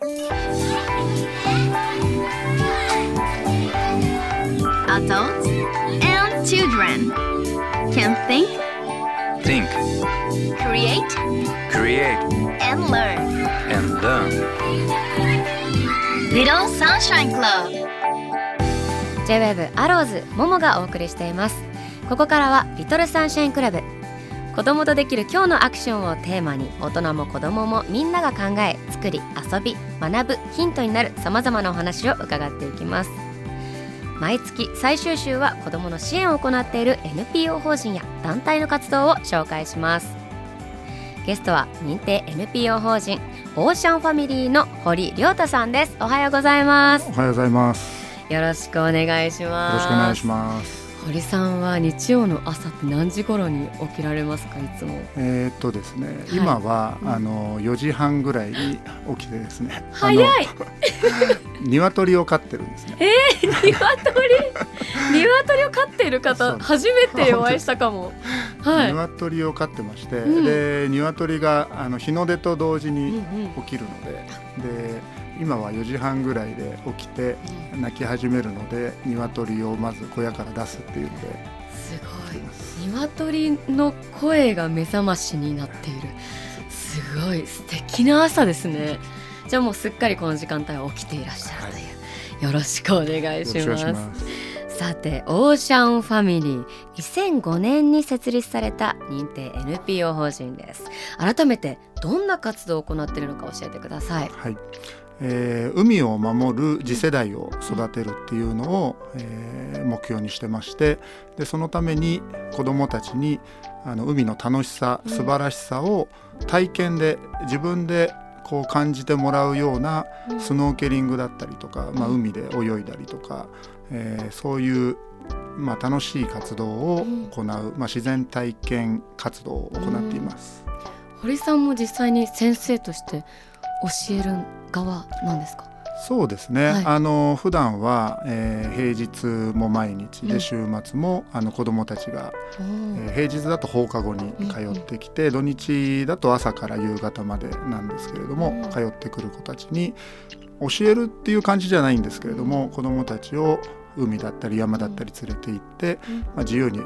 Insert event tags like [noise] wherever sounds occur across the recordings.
Adults and children can think, think, create, create, and learn. and learn. Little Sunshine Club. J-WAVE アローズももがお送りしていますここからはリトルサンシャインクラブ子供とできる今日のアクションをテーマに大人も子供もみんなが考え作り遊び学ぶヒントになるさまざまなお話を伺っていきます。毎月最終週は子供の支援を行っている NPO 法人や団体の活動を紹介します。ゲストは認定 NPO 法人オーシャンファミリーの堀亮太さんです。おはようございます。おはようございます。よろしくお願いしよます。ろしくお願いします。堀さんは日曜の朝って何時頃に起きられますか？いつも。えーっとですね、い。今は、うん。あの4時半ぐらいに起きてですね。早い。[laughs] 鶏を飼ってるんですね。鶏？[laughs] 鶏を飼っている方初めてお会いしたかも。はい、鶏を飼ってまして、うん。で鶏があの日の出と同時うんうにん。起きるので、で今は4時半ぐらいで起きて鳴き始めるので、鶏をまず小屋から出すっていうので。すごい。鶏の声が目覚ましになっている。すごい。素敵な朝ですね。じゃあもうすっかりこの時間帯は起きていらっしゃるという、よろしくお願いします。さてオーシャンファミリー2005年に設立された認定 NPO 法人です。改めてどんな活動を行っているのか教えてください。はい、えー海を守る次世代を育てるっていうのを、えー目標にしてましてでそのために子どもたちにあの海の楽しさうん。素晴らしさを体験で自分でこう感じてもらうようなスノーケリングだったりとか、まあ、うん海で泳いだりとか、えーそういう、まあ、楽しい活動を行う、まあ、自然体験活動を行っています。堀さんも実際に先生として教える側なんですか？そうですね、はい。あの普段は、えー平日も毎日うん。で週末も、あの子どもたちが、えー平日だと放課後に通ってきて、土日だと朝から夕方までなんですけれども、うん。通ってくる子たちに教えるっていう感じじゃないんですけれども、子どもたちを海だったり山だったり連れて行って、うん。まあ、自由に、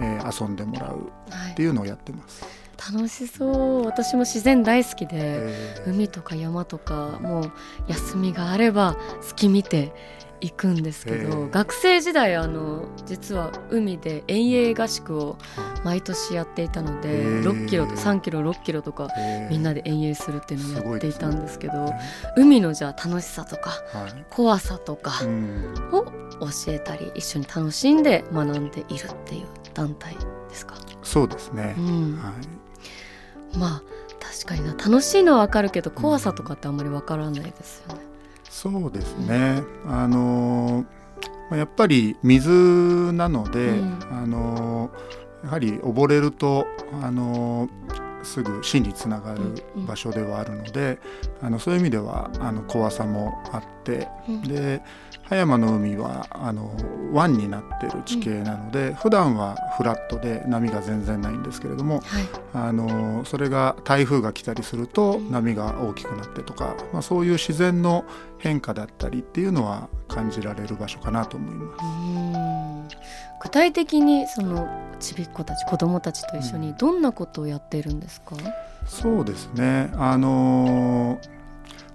えー遊んでもらうはいっていうのをやってます。楽しそう。私も自然大好きで、えー。海とか山とかもう休みがあれば月見て行くんですけど、えー。学生時代あの実は海で遠泳合宿を毎年やっていたので、えー。6キロと3キロ6キロとかえー。みんなで遠泳するっていうのをやっていたんですけどすごい海のじゃあ楽しさとかはい。怖さとかうん。を教えたり一緒に楽しんで学んでいるっていう団体ですか？そうですね。う、ん、はいまあ確かにな楽しいのはわかるけど怖さとかってあんまりわからないですよね。そうですね。あのーまあやっぱり水なので、うんあのーやはり溺れるとあのーすぐ死につながるうんうん。場所ではあるので、あのそういう意味ではあの怖さもあって、うん。で葉山の海はあの湾になってる地形なので、普段はフラットで波が全然ないんですけれども、はい、あのそれが台風が来たりするとうん。波が大きくなってとか、まあ、そういう自然の変化だったりっていうのは感じられる場所かなと思います。うん。具体的にそのちびっ子たち子供たちと一緒にどんなことをやっているんですか、そうですね。あの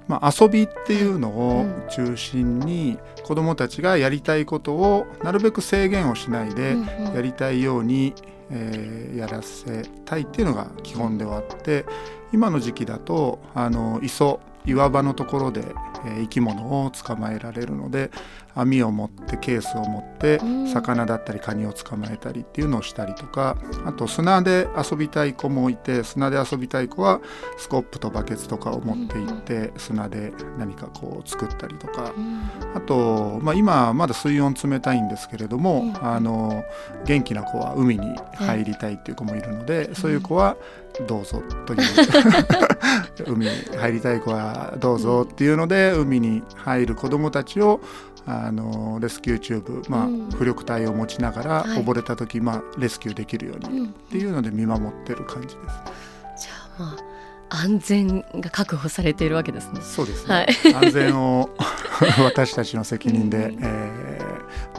まあ、遊びっていうのをうん。中心に子どもたちがやりたいことをなるべく制限をしないでうんうん。やりたいように、えーやらせたいっていうのが基本ではあって今の時期だとあの磯岩場のところで、えー生き物を捕まえられるので網を持ってケースを持ってうん。魚だったりカニを捕まえたりっていうのをしたりとかあと砂で遊びたい子もいて砂で遊びたい子はスコップとバケツとかを持って行って砂で何かこう作ったりとか。うん。あと、まあ、今まだ水温冷たいんですけれども、うん。あの元気な子は海に入りたいっていう子もいるので、そういう子はどうぞという [laughs] 海に入りたい子はどうぞっていうので、海に入る子どもたちをあのレスキューチューブ、まあうん浮力体を持ちながらはい溺れた時、まあ、レスキューできるようにっうんていうので見守ってる感じです。じゃあまあ安全が確保されているわけですね。そうですね、はい安全を [laughs] 私たちの責任で、うんえー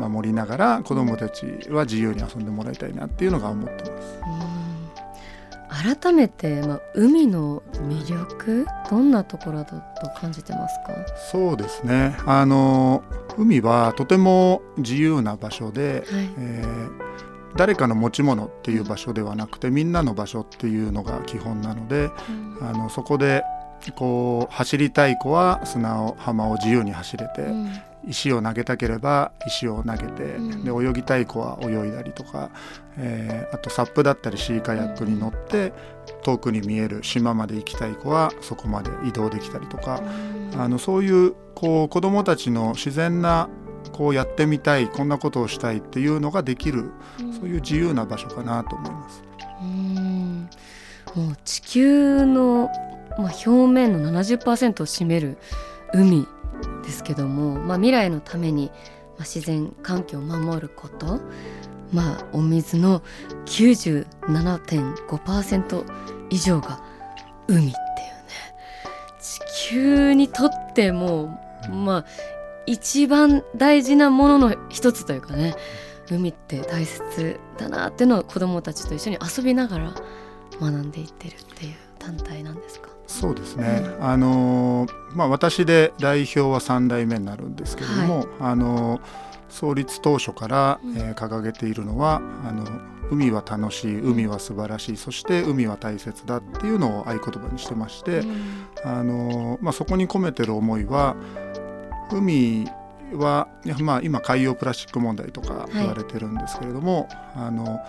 守りながら子どもたちは自由に遊んでもらいたいなっていうのが思ってます。うん改めて、まあ、海の魅力どんなところだと感じてますか、そうですね。あの海はとても自由な場所で、はい。えー誰かの持ち物っていう場所ではなくてみんなの場所っていうのが基本なのであのそこでこう走りたい子は砂を浜を自由に走れて、うん石を投げたければ石を投げて、うん。で泳ぎたい子は泳いだりとか、えーあとサップだったりシーカヤックに乗って遠くに見える島まで行きたい子はそこまで移動できたりとか、あのそういうこう子どもたちの自然なこうやってみたいこんなことをしたいっていうのができるそういう自由な場所かなと思います。うん。もう地球の、まあ、表面の70%を占める海ですけども、まあ、未来のために、まあ、自然環境を守ること、まあ、お水の97.5%以上が海っていうね地球にとってもまあ一番大事なものの一つというかね海って大切だなっていうのを子どもたちと一緒に遊びながら学んでいってるっていう団体なんですか？そうですね、あのーまあ、私で代表は3代目になるんですけれども、あのー創立当初から、うん。えー掲げているのはあの海は楽しい海は素晴らしいそして海は大切だっていうのを合言葉にしてまして、うん。あのまあ、そこに込めてる思いは海はまあ、今海洋プラスチック問題とか言われてるんですけれども、あの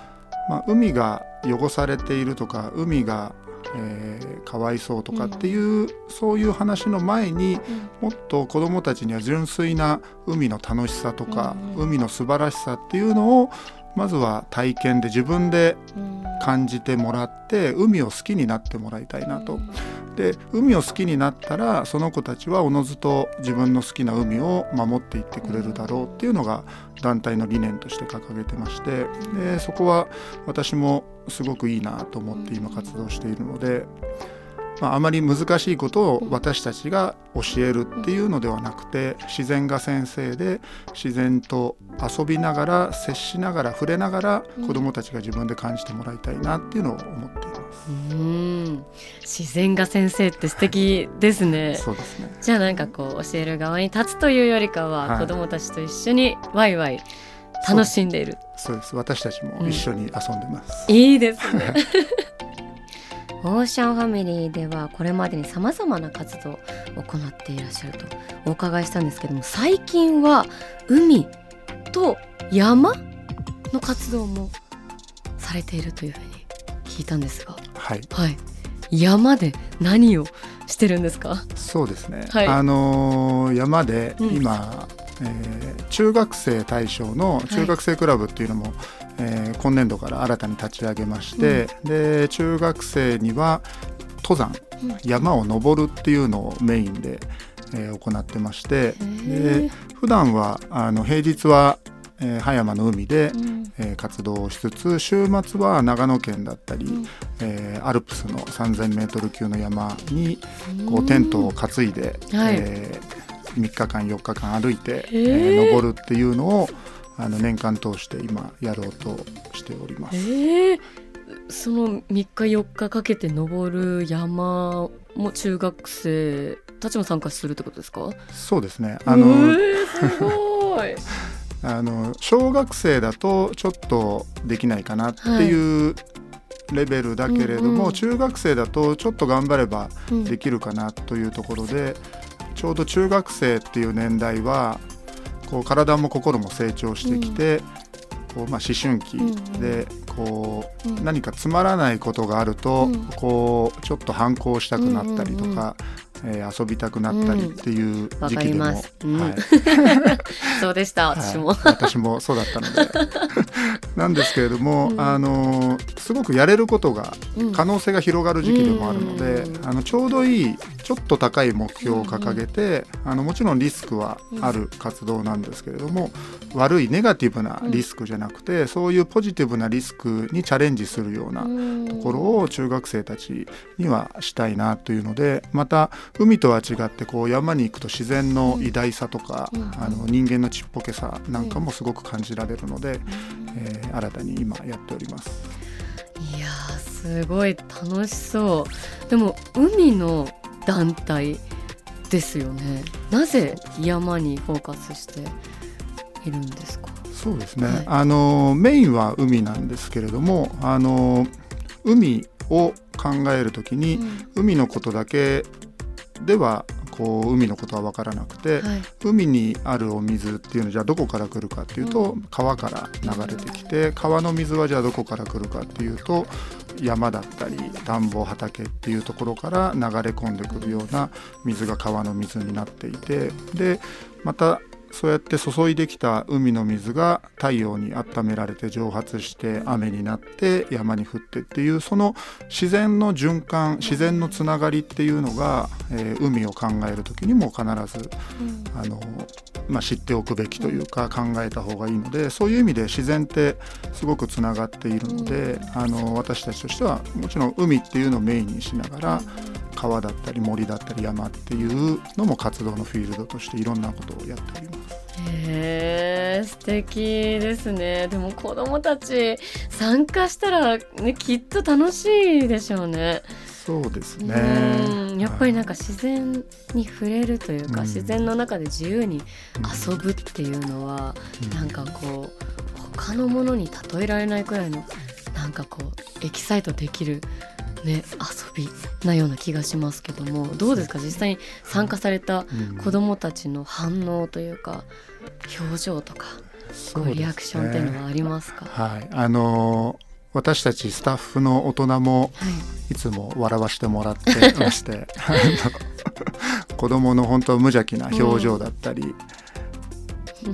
まあ、海が汚されているとか海が、えーかわいそうとかっていう、そういう話の前にもっと子どもたちには純粋な海の楽しさとか、うん。海の素晴らしさっていうのをまずは体験で自分でうん。感じてもらって海を好きになってもらいたいなと。で海を好きになったらその子たちはおのずと自分の好きな海を守っていってくれるだろうっていうのが団体の理念として掲げてましてでそこは私もすごくいいなと思って今活動しているので、まあ、あまり難しいことを私たちが教えるっていうのではなくて自然が先生で自然と遊びながら接しながら触れながら子どもたちが自分で感じてもらいたいなっていうのを思っています。うん。自然が先生って素敵ですね。そうですね。じゃあなんかこう教える側に立つというよりかは、はい。子どもたちと一緒にワイワイ楽しんでいる。そうです。私たちも一緒に遊んでます、いいですね。[laughs] オーシャンファミリーではこれまでにさまざまな活動を行っていらっしゃると。お伺いしたんですけども最近は海と山の活動もされているというふうに聞いたんですが、はい。はい、山で何をしてるんですか？そうですね、はい。あのー山でうん。今、えー中学生対象の中学生クラブっていうのも、えー今年度から新たに立ち上げまして、で中学生には登山うん。山を登るっていうのをメインで、えー行ってましてへで普段はあの平日は、えー葉山の海で、うん。えー活動をしつつ週末は長野県だったり、うん。えーアルプスの 3,000m 級の山にこうテントを担いで、はい。え3日間4日間歩いて、えへー。ー登るっていうのをあの年間通して今やろうとしております。えー。その3日4日かけて登る山も中学生たちも参加するってことですか？そうですね。ああの、すごい [laughs] あの小学生だとちょっとできないかなっていうレベルだけれども、うんうん。中学生だとちょっと頑張ればうん。できるかなというところでちょうど中学生っていう年代はこう体も心も成長してきて、こうまあ、思春期でこううん。何かつまらないことがあると、うん。こうちょっと反抗したくなったりとか、えー遊びたくなったりっていう時期でも、うん。はい。[laughs] そうでした私も、はい。私もそうだったので。[laughs] なんですけれども、うん。あのすごくやれることがうん。可能性が広がる時期でもあるので、うん。あのちょうどいいちょっと高い目標を掲げて、あのもちろんリスクはある活動なんですけれども、悪いネガティブなリスクじゃなくて、そういうポジティブなリスクにチャレンジするようなところを中学生たちにはしたいなというのでまた海とは違ってこう山に行くと自然の偉大さとか、うん。あの人間のちっぽけさなんかもすごく感じられるので、えー新たに今やっております。すごい楽しそう。でも海の団体ですよね。なぜ山にフォーカスしているんですか？そうですね、はい。あのメインは海なんですけれどもあの海を考えるときに、海のことだけではこう海のことは分からなくて、はい。海にあるお水っていうのはじゃあどこから来るかっていうと、うん。川から流れてきて川の水はじゃあどこから来るかっていうと山だったり田んぼ畑っていうところから流れ込んでくるような水が川の水になっていてでまたそうやって注いできた海の水が太陽に温められて蒸発して雨になって山に降ってっていうその自然の循環自然のつながりっていうのが、えー海を考える時にも必ずあの、まあ、知っておくべきというか考えた方がいいのでそういう意味で自然ってすごくつながっているので、あの私たちとしてはもちろん海っていうのをメインにしながら川だったり森だったり山っていうのも活動のフィールドとしていろんなことをやっております。へえ素敵ですね。でも子供たち参加したら、ね、きっと楽しいでしょうね。そうですね。うん。やっぱりなんか、か自然に触れるというか、うん。自然の中で自由に遊ぶっていうのは、うん。なんかこう他のものに例えられないくらいのなんかこうエキサイトできる、ね、遊びなような気がしますけどもどうですか？実際に参加されたうん。子どもたちの反応というか表情とかこうリアクションっていうのはありますか？はい、あのー私たちスタッフの大人もはい。いつも笑わしてもらってまして [laughs] あの子供の本当無邪気な表情だったり、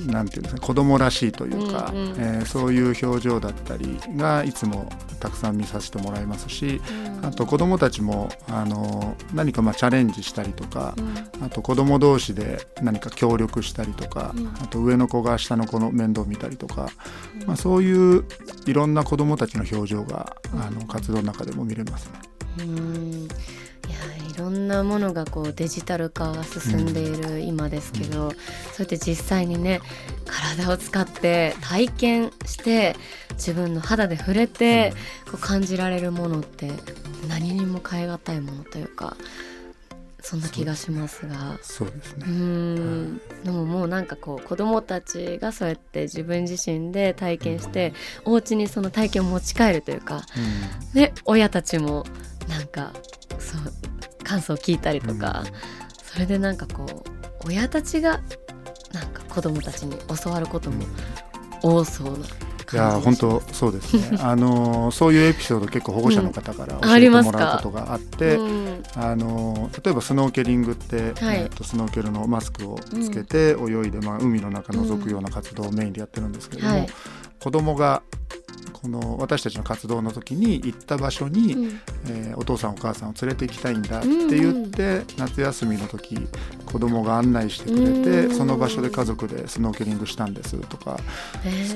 なんていうんですか子供らしいというか、うんうん。えーそういう表情だったりがいつもたくさん見させてもらいますしあと子供たちもあの何かまあチャレンジしたりとか、あと子供同士で何か協力したりとか、うん。あと上の子が下の子の面倒を見たりとか、まあ、そういういろんな子供たちの表情があの活動の中でも見れますね。ろんなものがこうデジタル化が進んでいる今ですけど、そうやって実際にね体を使って体験して自分の肌で触れて、こう感じられるものって何にも代え難いものというかそんな気がしますが。うそうですね。ん。でももうなんかこう子供たちがそうやって自分自身で体験してお家にその体験を持ち帰るというかで親たちもなんかそう感想を聞いたりとか、それでなんかこう親たちがなんか子供たちに教わることも多そうないや本当そうですね。[laughs] あのそういうエピソード結構保護者の方からうん。教えてもらうことがあって、うんあの例えばスノーケリングって、はい。えっとスノーケルのマスクをつけて泳いで、まあ、海の中覗くような活動をメインでやってるんですけれども、はい。子供がこの私たちの活動の時に行った場所に、うん。えーお父さんお母さんを連れて行きたいんだって言って、夏休みの時子供が案内してくれて、うん。その場所で家族でスノーケリングしたんですとか、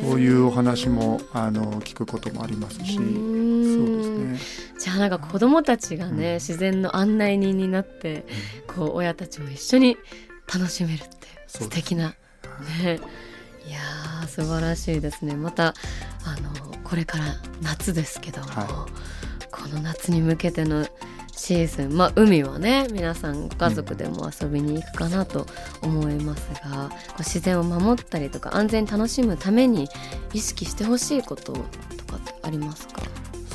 そういうお話もあの聞くこともありますし、そううん。ですね。じゃあなんか子供たちがね、うん。自然の案内人になってこう親たちも一緒に楽しめるって素敵なねいやー素晴らしいですね。またあのこれから夏ですけども、はこの夏に向けてのシーズンまあ海はね皆さんご家族でも遊びに行くかなと思いますが、こう自然を守ったりとか安全に楽しむために意識してほしいこととかってありますか、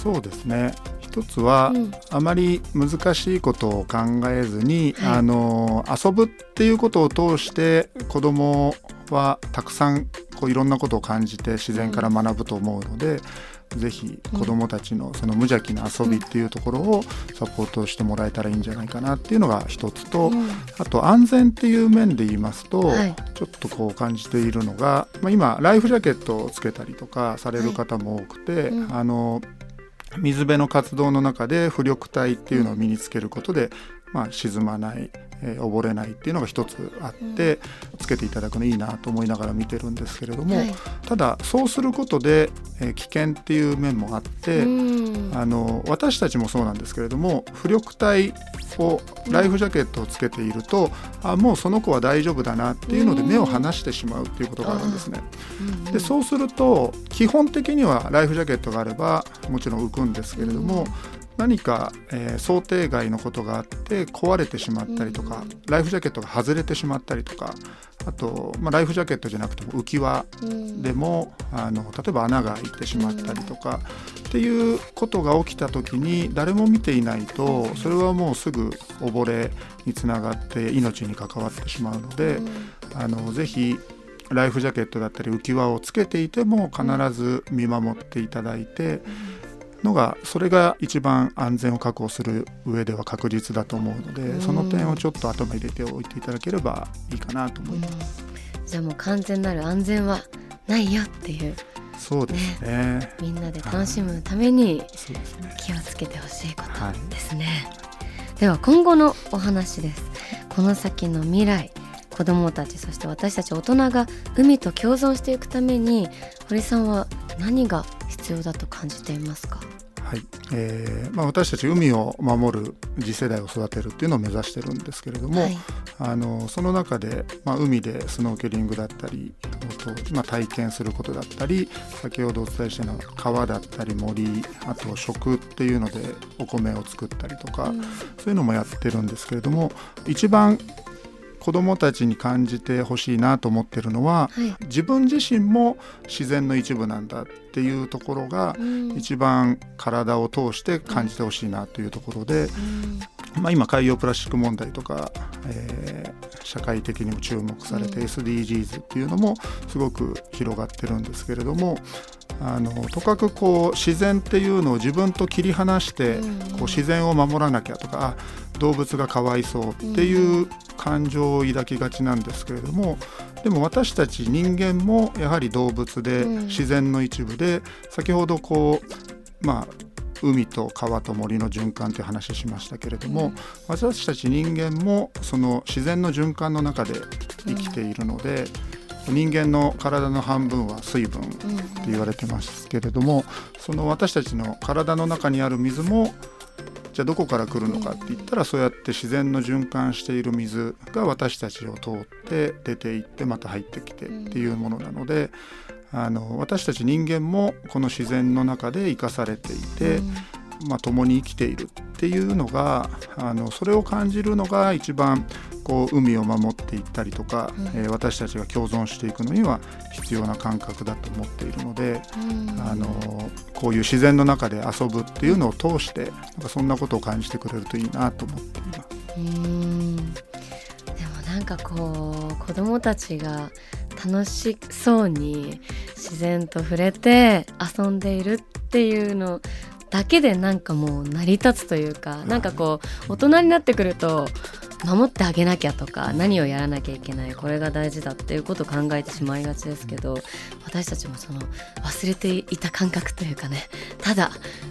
そうですね。一つは、うん。あまり難しいことを考えずに、はいあの遊ぶっていうことを通して子供はたくさんこういろんなことを感じて自然から学ぶと思うので、ぜひ子供たちのその無邪気な遊びっていうところをサポートしてもらえたらいいんじゃないかなっていうのが一つと、うん。あと安全っていう面で言いますと、はい。ちょっとこう感じているのが、まあ、今ライフジャケットをつけたりとかされる方も多くて、うん。あの水辺の活動の中で浮力体っていうのを身につけることで、まあ、沈まない、えー溺れないっていうのが一つあって、つけていただくのいいなと思いながら見てるんですけれども、はい。ただそうすることで、えー危険っていう面もあって、うん。あの私たちもそうなんですけれども浮力体をライフジャケットをつけていると、あもうその子は大丈夫だなっていうのでうん。目を離してしまうっていうことがあるんですね。うん。でそうすると基本的にはライフジャケットがあればもちろん浮くんですけれども、何か、えー想定外のことがあって壊れてしまったりとか、ライフジャケットが外れてしまったりとかあと、まあ、ライフジャケットじゃなくても浮き輪うん。でもあの例えば穴が開いてしまったりとか、っていうことが起きた時に誰も見ていないとそれはもうすぐ溺れにつながって命に関わってしまうので、あのぜひライフジャケットだったり浮き輪をつけていても必ず見守っていただいてのがそれが一番安全を確保する上では確実だと思うので、うんその点をちょっと頭入れておいていただければいいかなと思います。じゃあもう完全なる安全はないよっていうそうですね。みんなで楽しむために。気をつけてほしいことはいですね、では今後のお話ですこの先の未来子どもたちそして私たち大人が海と共存していくために堀さんは何が必要だと感じていますか？はい。えーまあ、私たち海を守る次世代を育てるっていうのを目指してるんですけれども、はい。あのその中で、まあ、海でスノーケリングだったりあと、まあ、体験することだったり先ほどお伝えしたような川だったり森あと食っていうのでお米を作ったりとか、うん。そういうのもやってるんですけれども一番子どもたちに感じてほしいなと思ってるのははい。自分自身も自然の一部なんだっていうところがうん。一番体を通して感じてほしいなというところで、うんまあ、今海洋プラスチック問題とか、えー社会的にも注目されてうん。SDGs っていうのもすごく広がってるんですけれどもあのとかくこう自然っていうのを自分と切り離してうんこう自然を守らなきゃとかあ動物がかわいそうっていう感情を抱きがちなんですけれどもでも私たち人間もやはり動物でうん。自然の一部で先ほどこうまあ海と川と森の循環という話しましたけれども、私たち人間もその自然の循環の中で生きているので、人間の体の半分は水分って言われてますけれどもその私たちの体の中にある水もじゃあどこから来るのかって言ったらそうやって自然の循環している水が私たちを通って出ていってまた入ってきてっていうものなのであの私たち人間もこの自然の中で生かされていて、まあ、共に生きているっていうのがあのそれを感じるのが一番こう海を守っていったりとか、うん。えー私たちが共存していくのには必要な感覚だと思っているので、うん。あのこういう自然の中で遊ぶっていうのを通してなんかそんなことを感じてくれるといいなと思っています。うーん。でもなんかこう子供たちが楽しそうに自然と触れて遊んでいるっていうのだけでなんかもう成り立つというか、なんかこう大人になってくると守ってあげなきゃとか何をやらなきゃいけないこれが大事だっていうことを考えてしまいがちですけど私たちもその忘れていた感覚というかねただ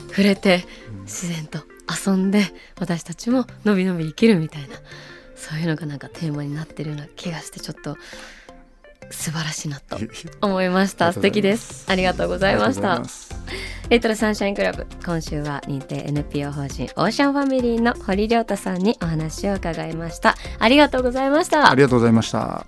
触れて自然と遊んで私たちものびのび生きるみたいなそういうのがなんかテーマになってるような気がしてちょっと素晴らしいなと思いました。素敵です。ありがとうございました。ありがとうございます。レトロサンシャインクラブ今週は認定 NPO 法人オーシャンファミリーの堀亮太さんにお話を伺いました。ありがとうございました。ありがとうございました。